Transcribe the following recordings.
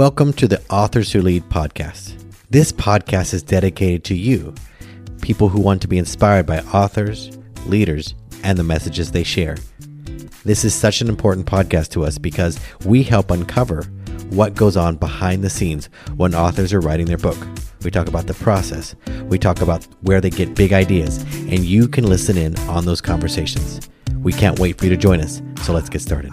Welcome to the Authors Who Lead podcast. This podcast is dedicated to you, people who want to be inspired by authors, leaders, and the messages they share. This is such an important podcast to us because we help uncover what goes on behind the scenes when authors are writing their book. We talk about the process, we talk about where they get big ideas, and you can listen in on those conversations. We can't wait for you to join us, so let's get started.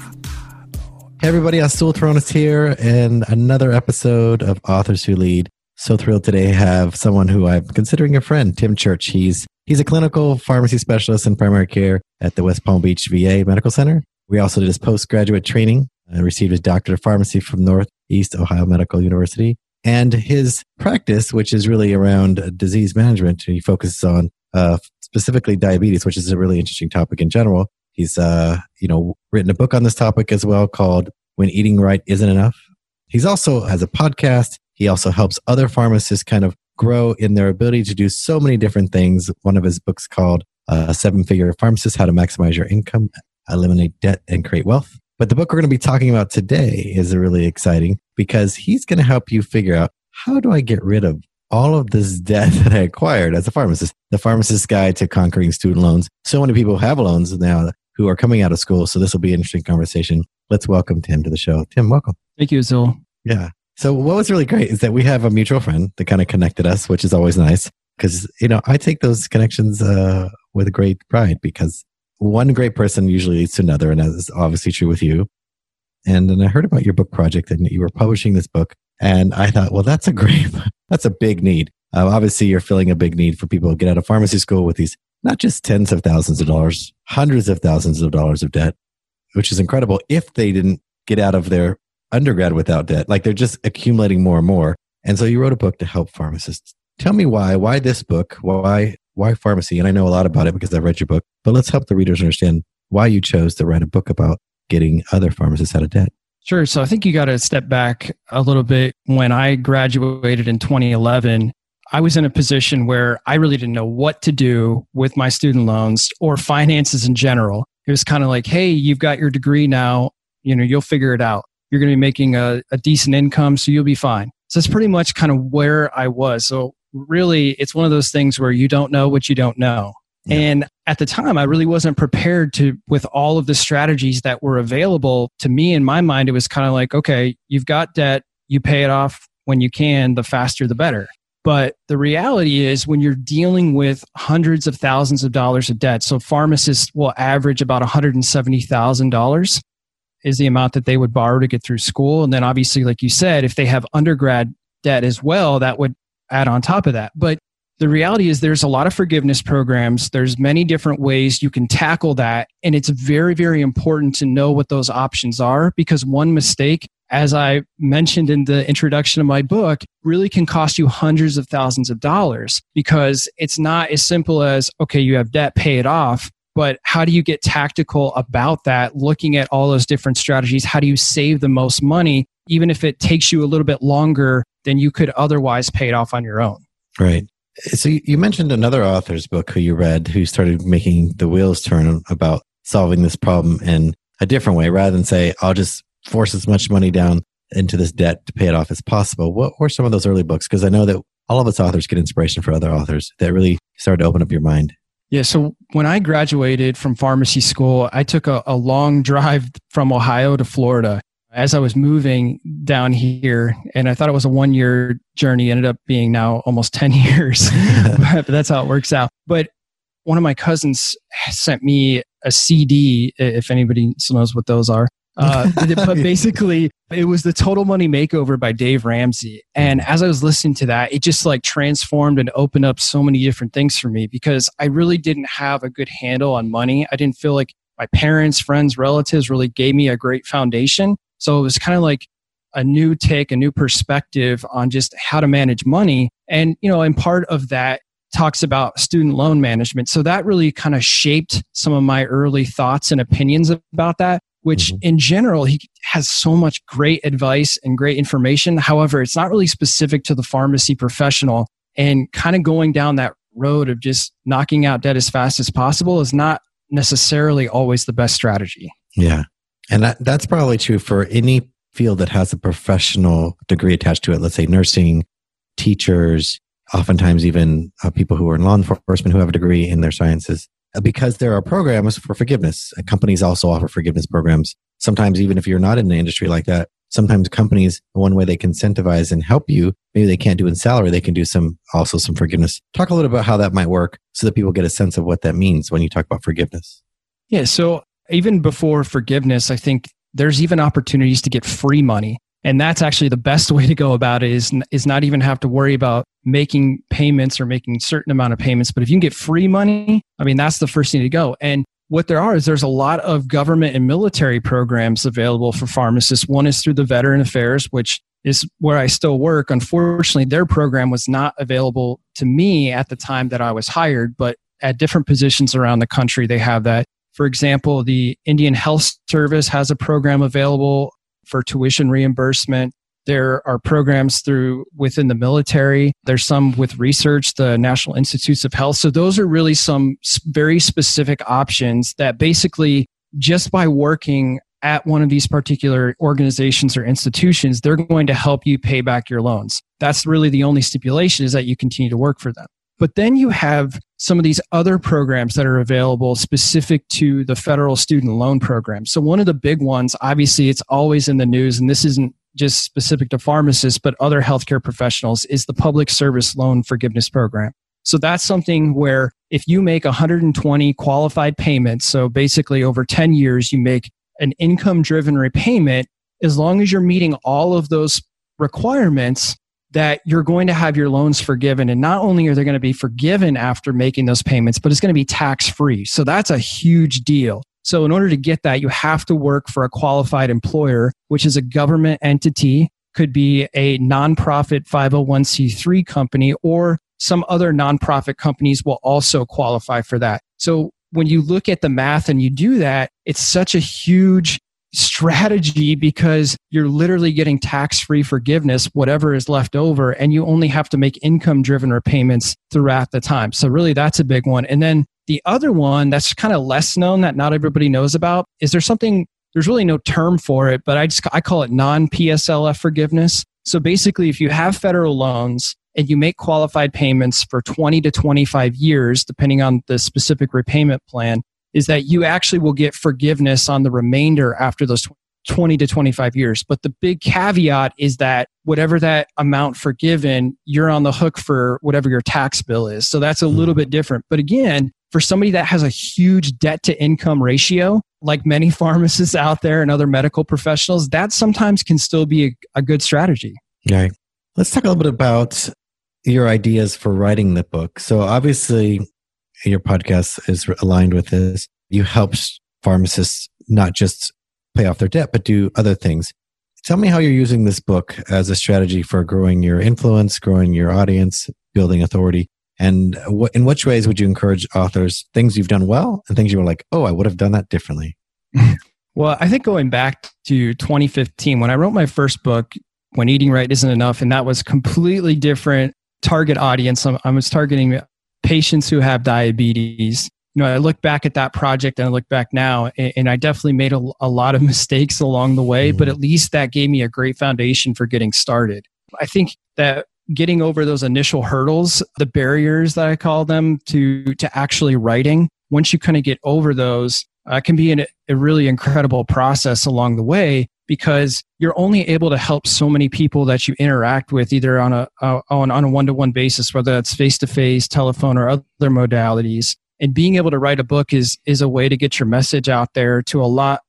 Hey everybody, Azul Terronez here, and another episode of Authors Who Lead. So thrilled today to have someone who I'm considering a friend, Tim Church. He's he's a clinical pharmacy specialist in primary care at the West Palm Beach VA Medical Center. We also did his postgraduate training and received his doctorate of pharmacy from Northeast Ohio Medical University. And his practice, which is really around disease management, he focuses on uh, specifically diabetes, which is a really interesting topic in general. He's, uh, you know, written a book on this topic as well called When Eating Right Isn't Enough. He's also has a podcast. He also helps other pharmacists kind of grow in their ability to do so many different things. One of his books called uh, Seven Figure Pharmacist, How to Maximize Your Income, Eliminate Debt, and Create Wealth. But the book we're going to be talking about today is really exciting because he's going to help you figure out how do I get rid of all of this debt that I acquired as a pharmacist? The Pharmacist's Guide to Conquering Student Loans. So many people have loans now who are coming out of school. So this will be an interesting conversation. Let's welcome Tim to the show. Tim, welcome. Thank you, Zil. Yeah. So what was really great is that we have a mutual friend that kind of connected us, which is always nice because, you know, I take those connections uh, with great pride because one great person usually leads to another. And that's obviously true with you. And then I heard about your book project and you were publishing this book. And I thought, well, that's a great, that's a big need. Uh, obviously, you're filling a big need for people to get out of pharmacy school with these not just tens of thousands of dollars, hundreds of thousands of dollars of debt, which is incredible if they didn't get out of their undergrad without debt. Like they're just accumulating more and more. And so you wrote a book to help pharmacists. Tell me why, why this book? Why, why pharmacy? And I know a lot about it because I've read your book, but let's help the readers understand why you chose to write a book about getting other pharmacists out of debt. Sure. So I think you got to step back a little bit. When I graduated in 2011, I was in a position where I really didn't know what to do with my student loans or finances in general. It was kind of like, hey, you've got your degree now, you know, you'll figure it out. You're going to be making a, a decent income, so you'll be fine. So that's pretty much kind of where I was. So really, it's one of those things where you don't know what you don't know. Yeah. And at the time, I really wasn't prepared to, with all of the strategies that were available to me in my mind, it was kind of like, okay, you've got debt, you pay it off when you can, the faster the better. But the reality is, when you're dealing with hundreds of thousands of dollars of debt, so pharmacists will average about $170,000 is the amount that they would borrow to get through school. And then, obviously, like you said, if they have undergrad debt as well, that would add on top of that. But the reality is there's a lot of forgiveness programs there's many different ways you can tackle that and it's very very important to know what those options are because one mistake as I mentioned in the introduction of my book, really can cost you hundreds of thousands of dollars because it's not as simple as, okay, you have debt, pay it off. But how do you get tactical about that? Looking at all those different strategies, how do you save the most money, even if it takes you a little bit longer than you could otherwise pay it off on your own? Right. So you mentioned another author's book who you read who started making the wheels turn about solving this problem in a different way rather than say, I'll just force as much money down into this debt to pay it off as possible. What were some of those early books? Because I know that all of us authors get inspiration for other authors that really started to open up your mind. Yeah. So when I graduated from pharmacy school, I took a, a long drive from Ohio to Florida as I was moving down here. And I thought it was a one year journey, ended up being now almost 10 years. but that's how it works out. But one of my cousins sent me a CD, if anybody still knows what those are. Uh, but basically, it was the Total Money Makeover by Dave Ramsey. And as I was listening to that, it just like transformed and opened up so many different things for me because I really didn't have a good handle on money. I didn't feel like my parents, friends, relatives really gave me a great foundation. So it was kind of like a new take, a new perspective on just how to manage money. And, you know, and part of that talks about student loan management. So that really kind of shaped some of my early thoughts and opinions about that which mm-hmm. in general he has so much great advice and great information however it's not really specific to the pharmacy professional and kind of going down that road of just knocking out debt as fast as possible is not necessarily always the best strategy yeah and that, that's probably true for any field that has a professional degree attached to it, let's say nursing, teachers, oftentimes even uh, people who are in law enforcement who have a degree in their sciences, uh, because there are programs for forgiveness. Uh, companies also offer forgiveness programs. Sometimes, even if you're not in an industry like that, sometimes companies, one way they can incentivize and help you, maybe they can't do in salary, they can do some, also some forgiveness. Talk a little about how that might work so that people get a sense of what that means when you talk about forgiveness. Yeah. So even before forgiveness, I think there's even opportunities to get free money. And that's actually the best way to go about it is, is not even have to worry about making payments or making certain amount of payments. But if you can get free money, I mean, that's the first thing to go. And what there are is there's a lot of government and military programs available for pharmacists. One is through the Veteran Affairs, which is where I still work. Unfortunately, their program was not available to me at the time that I was hired, but at different positions around the country, they have that. For example, the Indian Health Service has a program available for tuition reimbursement. There are programs through within the military. There's some with research, the National Institutes of Health. So those are really some very specific options that basically just by working at one of these particular organizations or institutions, they're going to help you pay back your loans. That's really the only stipulation is that you continue to work for them. But then you have some of these other programs that are available specific to the federal student loan program. So one of the big ones, obviously it's always in the news and this isn't just specific to pharmacists, but other healthcare professionals, is the Public Service Loan Forgiveness Program. So that's something where if you make 120 qualified payments, so basically over 10 years, you make an income driven repayment, as long as you're meeting all of those requirements, that you're going to have your loans forgiven. And not only are they going to be forgiven after making those payments, but it's going to be tax free. So that's a huge deal. So, in order to get that, you have to work for a qualified employer, which is a government entity, could be a nonprofit 501c3 company, or some other nonprofit companies will also qualify for that. So, when you look at the math and you do that, it's such a huge strategy because you're literally getting tax free forgiveness, whatever is left over, and you only have to make income driven repayments throughout the time. So, really, that's a big one. And then the other one that's kind of less known that not everybody knows about is there something, there's really no term for it, but I just, I call it non PSLF forgiveness. So basically, if you have federal loans and you make qualified payments for 20 to 25 years, depending on the specific repayment plan, is that you actually will get forgiveness on the remainder after those 20 to 25 years. But the big caveat is that whatever that amount forgiven, you're on the hook for whatever your tax bill is. So that's a little hmm. bit different. But again, for somebody that has a huge debt to income ratio, like many pharmacists out there and other medical professionals, that sometimes can still be a, a good strategy. Okay. Let's talk a little bit about your ideas for writing the book. So obviously your podcast is aligned with this. You help pharmacists not just pay off their debt, but do other things. Tell me how you're using this book as a strategy for growing your influence, growing your audience, building authority. And in which ways would you encourage authors, things you've done well and things you were like, oh, I would have done that differently? well, I think going back to 2015, when I wrote my first book, When Eating Right Isn't Enough, and that was completely different target audience. I was targeting patients who have diabetes you know, I look back at that project and I look back now, and, and I definitely made a, a, lot of mistakes along the way, mm-hmm. but at least that gave me a great foundation for getting started. I think that getting over those initial hurdles, the barriers that I call them to to actually writing, once you kind of get over those, uh, can be an, a really incredible process along the way because you're only able to help so many people that you interact with either on a on, on a one-to-one basis whether that's face-to-face telephone or other modalities. And being able to write a book is is a way to get your message out there to a lot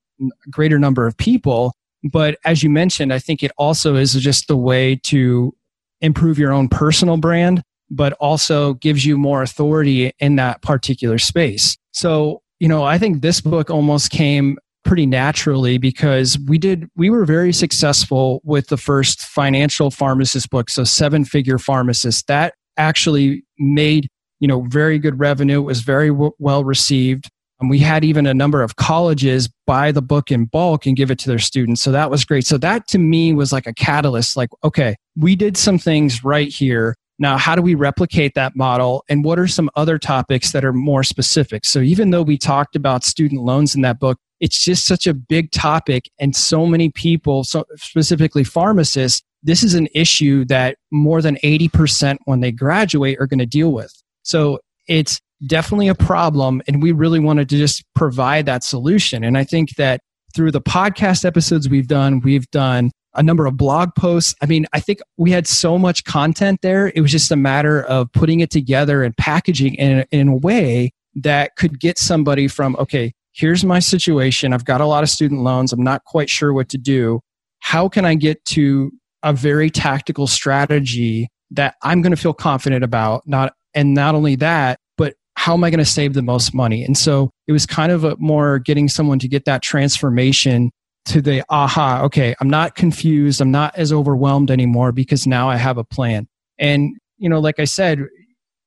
greater number of people. But as you mentioned i think it also is just a way to improve your own personal brand but also gives you more authority in that particular space. So you know i think this book almost came pretty naturally because we did we were very successful with the first financial pharmacist book so seven figure pharmacist that actually made you know, very good revenue. It was very w- well received. And we had even a number of colleges buy the book in bulk and give it to their students. So that was great. So that to me was like a catalyst like, okay, we did some things right here. Now, how do we replicate that model? And what are some other topics that are more specific? So, even though we talked about student loans in that book, it's just such a big topic, and so many people, so specifically pharmacists, this is an issue that more than 80% when they graduate are going to deal with. So, it's definitely a problem, and we really wanted to just provide that solution. And I think that through the podcast episodes we've done, we've done a number of blog posts. I mean, I think we had so much content there. It was just a matter of putting it together and packaging in, in a way that could get somebody from, okay, here's my situation. I've got a lot of student loans. I'm not quite sure what to do. How can I get to a very tactical strategy that I'm going to feel confident about? Not, and not only that, but how am I going to save the most money? And so it was kind of a more getting someone to get that transformation to the aha, okay, I'm not confused. I'm not as overwhelmed anymore because now I have a plan. And, you know, like I said,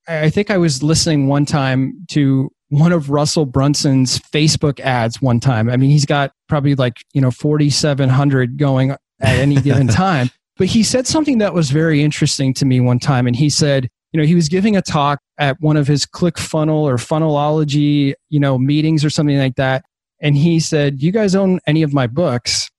I think I was listening one time to one of Russell Brunson's Facebook ads one time. I mean, he's got probably like, you know, 4,700 going at any given time. But he said something that was very interesting to me one time. And he said, you know, he was giving a talk at one of his click funnel or funnelology, you know, meetings or something like that and he said, "You guys own any of my books?"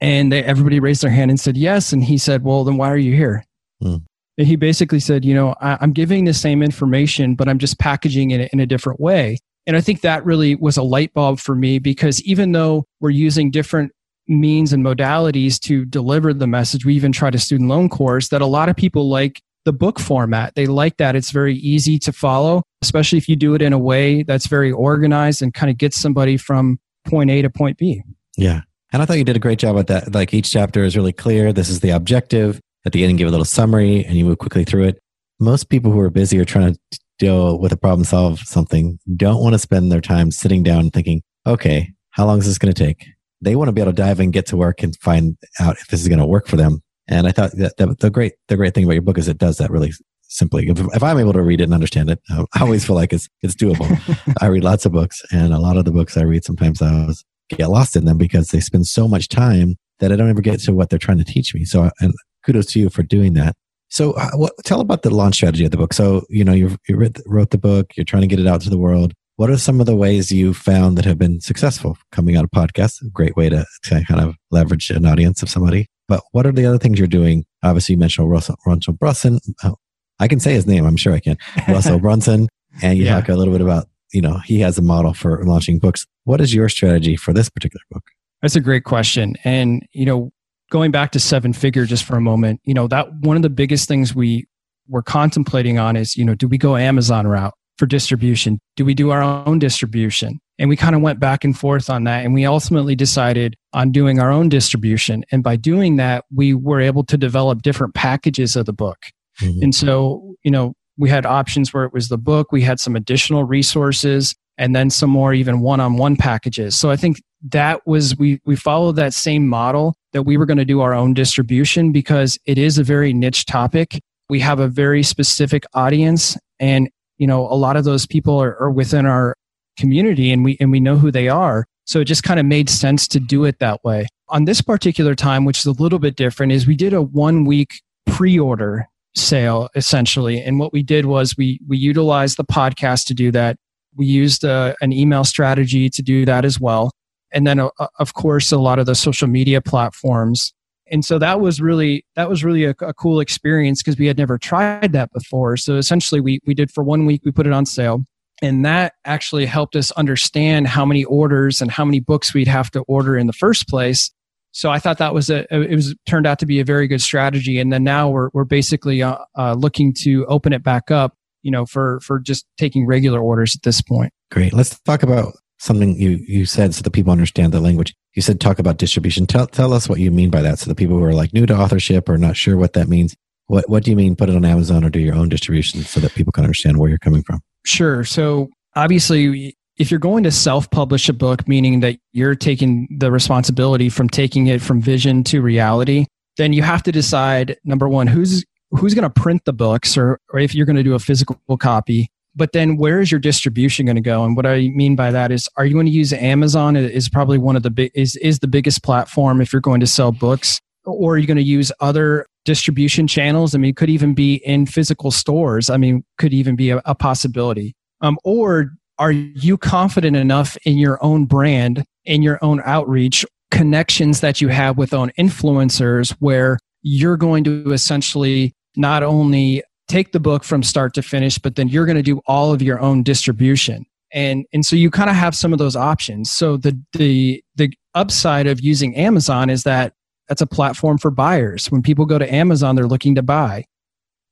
And they, everybody raised their hand and said yes. And he said, "Well, then why are you here?" Hmm. And he basically said, "You know, I, I'm giving the same information, but I'm just packaging it in a different way." And I think that really was a light bulb for me because even though we're using different means and modalities to deliver the message, we even tried a student loan course that a lot of people like the book format. They like that. It's very easy to follow, especially if you do it in a way that's very organized and kind of gets somebody from point A to point B. Yeah. And I thought you did a great job at that. Like each chapter is really clear. This is the objective. At the end, give a little summary and you move quickly through it. Most people who are busy or trying to deal with a problem, solve something, don't want to spend their time sitting down thinking, okay, how long is this going to take? They want to be able to dive and get to work and find out if this is going to work for them and I thought that, that the great the great thing about your book is it does that really simply. If, if I'm able to read it and understand it, I always feel like it's it's doable. I read lots of books, and a lot of the books I read sometimes I was, get lost in them because they spend so much time that I don't ever get to what they're trying to teach me. So, and kudos to you for doing that. So, uh, what, tell about the launch strategy of the book. So, you know, you wrote the book, you're trying to get it out to the world. What are some of the ways you found that have been successful coming out of podcasts? A great way to, to kind of leverage an audience of somebody. But what are the other things you're doing? Obviously, you mentioned Russell, Russell Brunson. Oh, I can say his name. I'm sure I can. Russell Brunson. And you yeah. talk a little bit about, you know, he has a model for launching books. What is your strategy for this particular book? That's a great question. And, you know, going back to seven figure just for a moment, you know, that one of the biggest things we were contemplating on is, you know, do we go Amazon route for distribution? Do we do our own distribution? And we kind of went back and forth on that. And we ultimately decided on doing our own distribution. And by doing that, we were able to develop different packages of the book. Mm-hmm. And so, you know, we had options where it was the book, we had some additional resources, and then some more even one on one packages. So I think that was, we, we followed that same model that we were going to do our own distribution because it is a very niche topic. We have a very specific audience and you know a lot of those people are, are within our community and we and we know who they are. So it just kind of made sense to do it that way. On this particular time which is a little bit different is we did a one week pre-order sale essentially. And what we did was we we utilized the podcast to do that. We used a, uh, an email strategy to do that as well. And then uh, of course a lot of the social media platforms and so that was really that was really a, a cool experience because we had never tried that before. So essentially we we did for one week we put it on sale. And that actually helped us understand how many orders and how many books we'd have to order in the first place. So i thought that was a it was turned out to be a very good strategy. And then now we're, we're basically uh, uh, looking to open it back up you know for for just taking regular orders at this point. Great. Let's talk about something you you said so that people understand the language. You said talk about distribution. Tell, tell us what you mean by that so the people who are like new to authorship or not sure what that means. What what do you mean put it on amazon or do your own distribution so that people can understand where you're coming from? Sure. So obviously, if you're going to self publish a book, meaning that you're taking the responsibility from taking it from vision to reality, then you have to decide number one, who's who's going to print the books or, or if you're going to do a physical copy but then where is your distribution going to go and what i mean by that is are you going to use amazon is probably one of the big is, is the biggest platform if you're going to sell books or are you going to use other distribution channels? I mean, it could even be in physical stores. I mean, could even be a, a possibility. Um, or are you confident enough in your own brand, in your own outreach, connections that you have with own influencers where you're going to essentially not only take the book from start to finish, but then you're going to do all of your own distribution. And, and so you kind of have some of those options. So the, the, the upside of using Amazon is that that's a platform for buyers. When people go to Amazon, they're looking to buy.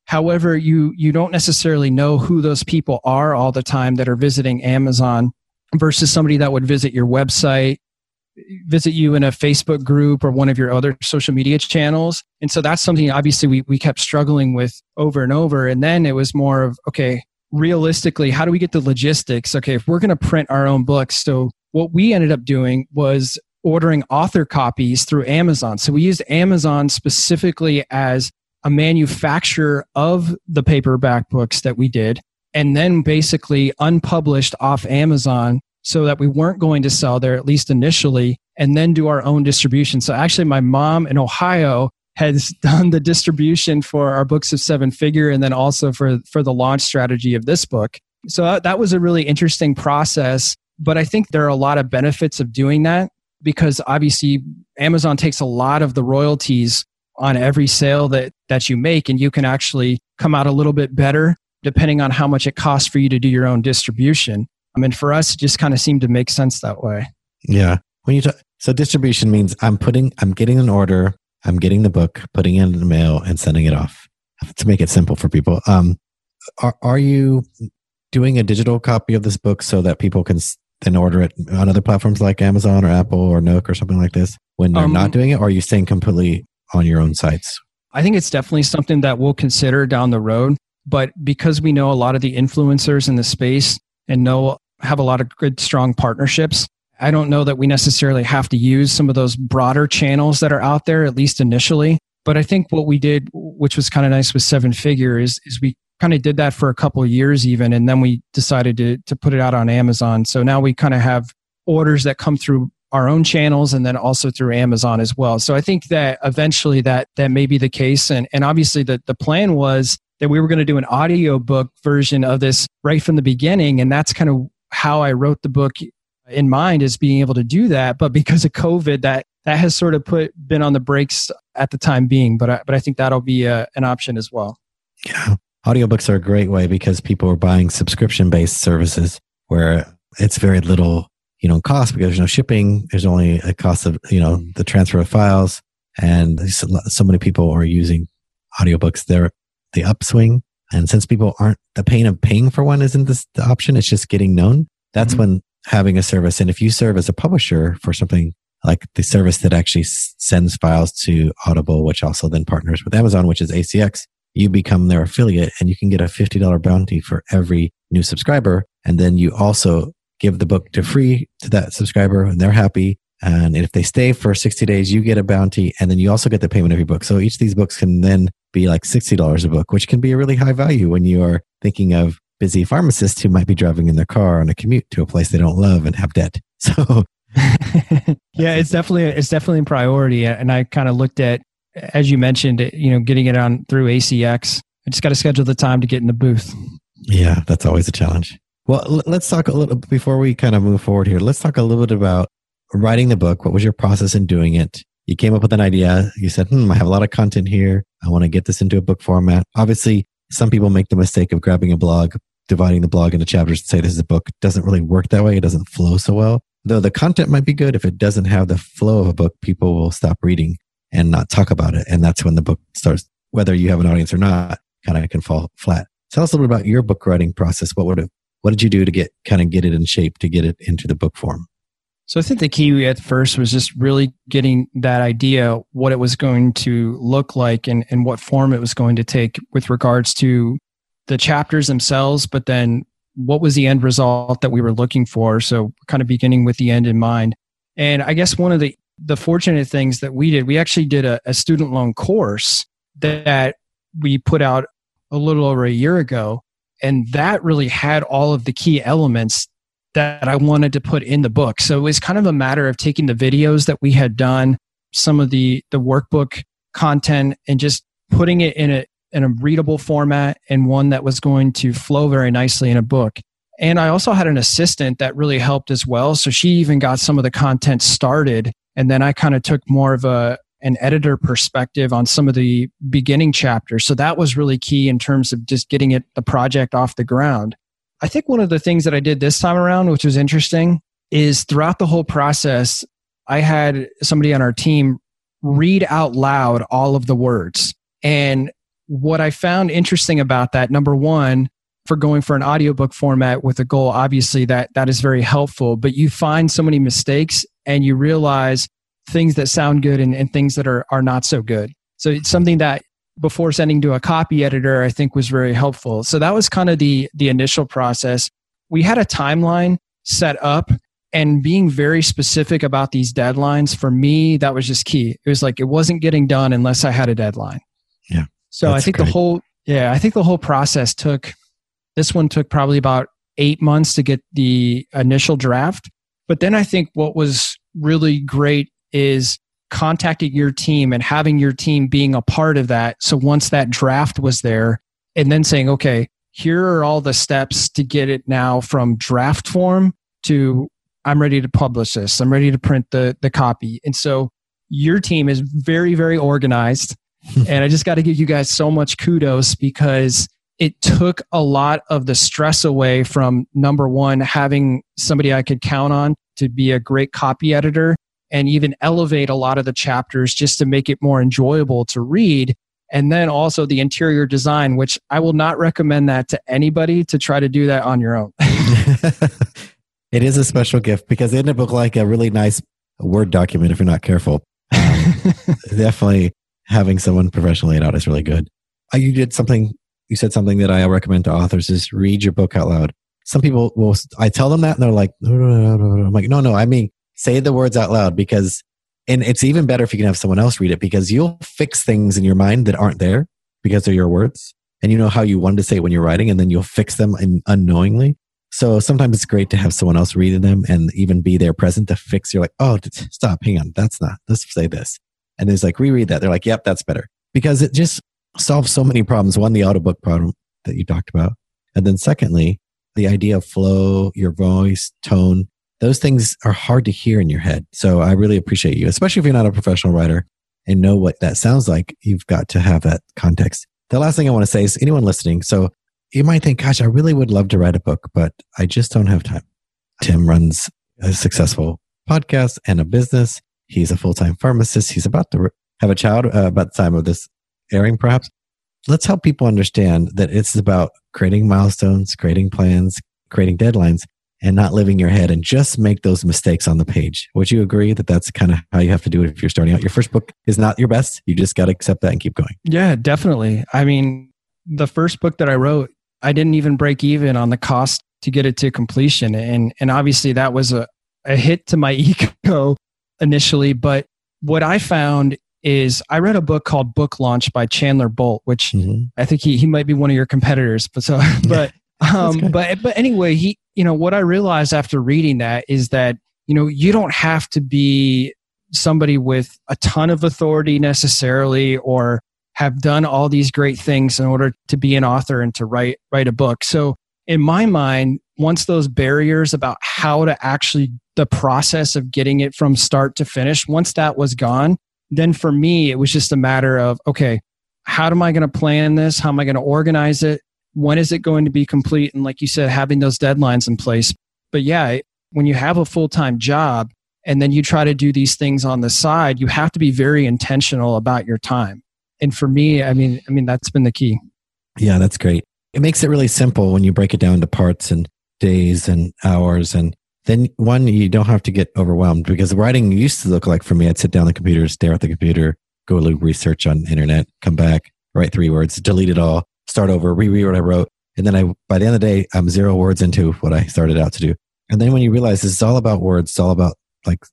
However, you, you don't necessarily know who those people are all the time that are visiting Amazon versus somebody that would visit your website visit you in a Facebook group or one of your other social media channels. And so that's something obviously we, we kept struggling with over and over. And then it was more of, okay, realistically, how do we get the logistics? Okay, if we're going to print our own books. So what we ended up doing was ordering author copies through Amazon. So we used Amazon specifically as a manufacturer of the paperback books that we did. And then basically unpublished off Amazon so that we weren't going to sell there, at least initially, and then do our own distribution. So actually, my mom in Ohio has done the distribution for our books of seven figure and then also for, for the launch strategy of this book. So that, was a really interesting process. But I think there are a lot of benefits of doing that because obviously Amazon takes a lot of the royalties on every sale that, that you make, and you can actually come out a little bit better depending on how much it costs for you to do your own distribution. I mean, for us, it just kind of seemed to make sense that way. Yeah. When you talk, so distribution means I'm putting, I'm getting an order, I'm getting the book, putting it in the mail, and sending it off. To make it simple for people, um, are are you doing a digital copy of this book so that people can then order it on other platforms like Amazon or Apple or Nook or something like this when they're um, not doing it, or are you staying completely on your own sites? I think it's definitely something that we'll consider down the road. But because we know a lot of the influencers in the space and know have a lot of good, strong partnerships. I don't know that we necessarily have to use some of those broader channels that are out there, at least initially. But I think what we did, which was kind of nice with Seven Figure, is, is we kind of did that for a couple of years even, and then we decided to, to put it out on Amazon. So now we kind of have orders that come through our own channels and then also through Amazon as well. So I think that eventually that that may be the case. And and obviously the, the plan was that we were going to do an audiobook version of this right from the beginning. And that's kind of how I wrote the book in mind is being able to do that. But because of COVID, that that has sort of put been on the brakes at the time being. But I, but I think that'll be a, an option as well. Yeah, audiobooks are a great way because people are buying subscription based services where it's very little you know cost because there's no shipping. There's only a cost of you know mm-hmm. the transfer of files, and so many people are using audiobooks. They're the upswing and since people aren't, the pain of paying for one isn't this, the option, it's just getting known. That's mm-hmm. when having a service. And if you serve as a publisher for something like the service that actually sends files to Audible, which also then partners with Amazon, which is ACX, you become their affiliate and you can get a $50 bounty for every new subscriber. And then you also give the book to free to that subscriber and they're happy. And if they stay for 60 days, you get a bounty and then you also get the payment of your book. So each of these books can then be like $60 a book, which can be a really high value when you are thinking of busy pharmacists who might be driving in their car on a commute to a place they don't love and have debt. So yeah, it's definitely it's definitely a priority. And I kind of looked at, as you mentioned, you know, getting it on through ACX. I just got to schedule the time to get in the booth. Yeah, that's always a challenge. Well, let's talk a little before we kind of move forward here. Let's talk a little bit about writing the book. What was your process in doing it? You came up with an idea. You said, hmm, I have a lot of content here. I want to get this into a book format. Obviously, some people make the mistake of grabbing a blog, dividing the blog into chapters and say this is a book. It doesn't really work that way. It doesn't flow so well. Though the content might be good, if it doesn't have the flow of a book, people will stop reading and not talk about it. And that's when the book starts, whether you have an audience or not, kind of can fall flat. Tell us a little bit about your book writing process. What would it, what did you do to get kind of get it in shape to get it into the book form? So I think the key at first was just really getting that idea what it was going to look like and, and what form it was going to take with regards to the chapters themselves, but then what was the end result that we were looking for. So kind of beginning with the end in mind. And I guess one of the, the fortunate things that we did, we actually did a, a student loan course that we put out a little over a year ago. And that really had all of the key elements that I wanted to put in the book. So it was kind of a matter of taking the videos that we had done, some of the the workbook content and just putting it in a in a readable format and one that was going to flow very nicely in a book. And I also had an assistant that really helped as well. So she even got some of the content started. And then I kind of took more of a, an editor perspective on some of the beginning chapters. So that was really key in terms of just getting it, the project off the ground. I think one of the things that I did this time around, which was interesting, is throughout the whole process, I had somebody on our team read out loud all of the words. And what I found interesting about that, number one, for going for an audiobook format with a goal, obviously that that is very helpful. But you find so many mistakes and you realize things that sound good and, and things that are are not so good. So it's something that before sending to a copy editor, I think was very helpful. So that was kind of the the initial process. We had a timeline set up and being very specific about these deadlines for me that was just key. It was like it wasn't getting done unless I had a deadline. Yeah. So I think great. the whole yeah, I think the whole process took this one took probably about 8 months to get the initial draft. But then I think what was really great is contacting your team and having your team being a part of that. So once that draft was there and then saying, okay, here are all the steps to get it now from draft form to I'm ready to publish this. I'm ready to print the the copy. And so your team is very very organized and I just got to give you guys so much kudos because it took a lot of the stress away from number one, having somebody I could count on to be a great copy editor and even elevate a lot of the chapters just to make it more enjoyable to read. And then also the interior design, which I will not recommend that to anybody to try to do that on your own. it is a special gift because it ended up like a really nice Word document if you're not careful. Um, definitely having someone professionally laid out is really good. Uh, you did something, you said something that I recommend to authors is read your book out loud. Some people will, I tell them that and they're like, no no no I'm like, no, no, I mean, say the words out loud because, and it's even better if you can have someone else read it because you'll fix things in your mind that aren't there because they're your words and you know how you wanted to say it when you're writing and then you'll fix them in, unknowingly. So sometimes it's great to have someone else reading them and even be there present to fix. You're like, oh, stop, hang on, that's not. Let's say this and there's like reread that. They're like, yep, that's better because it just solves so many problems. One, the audiobook problem that you talked about. And then secondly, the idea of flow, your voice, tone, those things are hard to hear in your head. So I really appreciate you, especially if you're not a professional writer and know what that sounds like. You've got to have that context. The last thing I want to say is anyone listening. So you might think, gosh, I really would love to write a book, but I just don't have time. Tim runs a successful podcast and a business. He's a full time pharmacist. He's about to have a child uh, about the time of this airing, perhaps. Let's help people understand that it's about creating milestones, creating plans, creating deadlines, and not living your head and just make those mistakes on the page. Would you agree that that's kind of how you have to do it if you're starting out? Your first book is not your best. You just got to accept that and keep going. Yeah, definitely. I mean, the first book that I wrote, I didn't even break even on the cost to get it to completion. And, and obviously that was a, a hit to my ego initially, but what I found is I read a book called Book Launch by Chandler Bolt, which mm-hmm. I think he, he might be one of your competitors, but so but um but but anyway, he you know what I realized after reading that is that you know you don't have to be somebody with a ton of authority necessarily or have done all these great things in order to be an author and to write write a book. So in my mind, once those barriers about how to actually the process of getting it from start to finish, once that was gone, then for me, it was just a matter of, okay, how am I going to plan this? How am I going to organize it? When is it going to be complete? And like you said, having those deadlines in place. But yeah, when you have a full time job and then you try to do these things on the side, you have to be very intentional about your time. And for me, I mean, I mean, that's been the key. Yeah, that's great. It makes it really simple when you break it down to parts and days and hours and then one you don't have to get overwhelmed because writing used to look like for me i'd sit down the computer stare at the computer go do research on internet come back write three words delete it all start over reread what i wrote and then i by the end of the day i'm zero words into what i started out to do. And then when you realize this is all about words it's all about like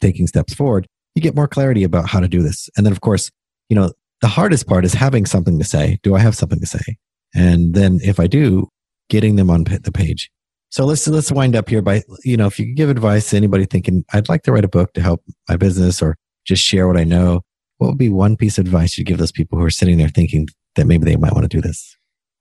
taking steps forward you get more clarity about how to do this. And then of course you know the hardest part is having something to say. Do i have something to say? And then if i do getting them on the page. So let's let's wind up here by you know if you could give advice to anybody thinking I'd like to write a book to help my business or just share what I know. What would be one piece of advice you'd give those people who are sitting there thinking that maybe they might want to do this?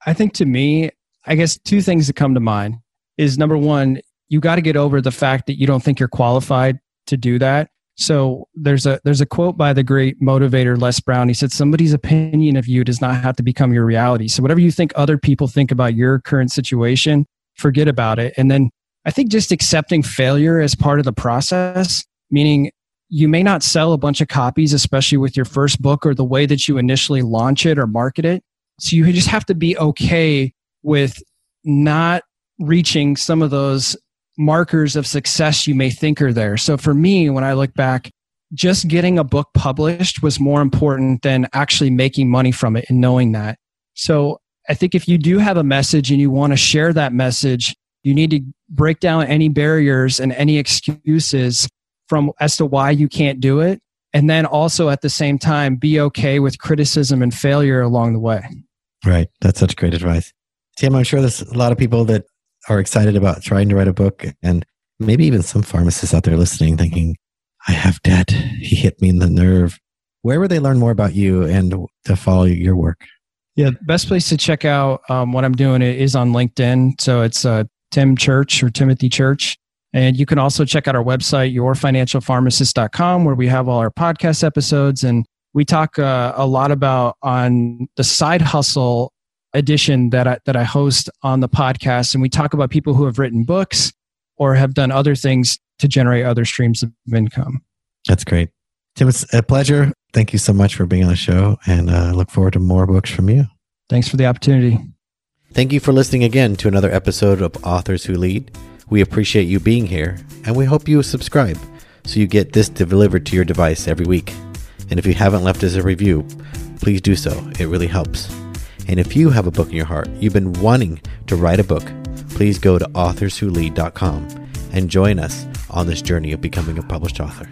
I think to me, I guess two things that come to mind is number one, you got to get over the fact that you don't think you're qualified to do that. So there's a there's a quote by the great motivator Les Brown. He said, "Somebody's opinion of you does not have to become your reality. So whatever you think other people think about your current situation, forget about it." And then I think just accepting failure as part of the process, meaning you may not sell a bunch of copies, especially with your first book or the way that you initially launch it or market it. So you just have to be okay with not reaching some of those markers of success you may think are there. So for me, when I look back, just getting a book published was more important than actually making money from it and knowing that. So I think if you do have a message and you want to share that message, you need to break down any barriers and any excuses from as to why you can't do it. And then also at the same time, be okay with criticism and failure along the way. Right. That's such great advice. Tim, I'm sure there's a lot of people that are excited about trying to write a book and maybe even some pharmacists out there listening thinking, I have debt. He hit me in the nerve. Where would they learn more about you and to follow your work? Yeah, best place to check out um, what I'm doing is on LinkedIn. So it's uh, Tim Church or Timothy Church. And you can also check out our website, yourfinancialpharmacist.com, where we have all our podcast episodes. And we talk uh, a lot about on the side hustle edition that I, that I host on the podcast. And we talk about people who have written books or have done other things to generate other streams of income. That's great. Tim, it's a pleasure. Thank you so much for being on the show and uh, look forward to more books from you. Thanks for the opportunity. Thank you for listening again to another episode of Authors Who Lead. We appreciate you being here and we hope you subscribe so you get this delivered to your device every week. And if you haven't left us a review, please do so. It really helps. And if you have a book in your heart, you've been wanting to write a book, please go to authorswholead.com and join us on this journey of becoming a published author.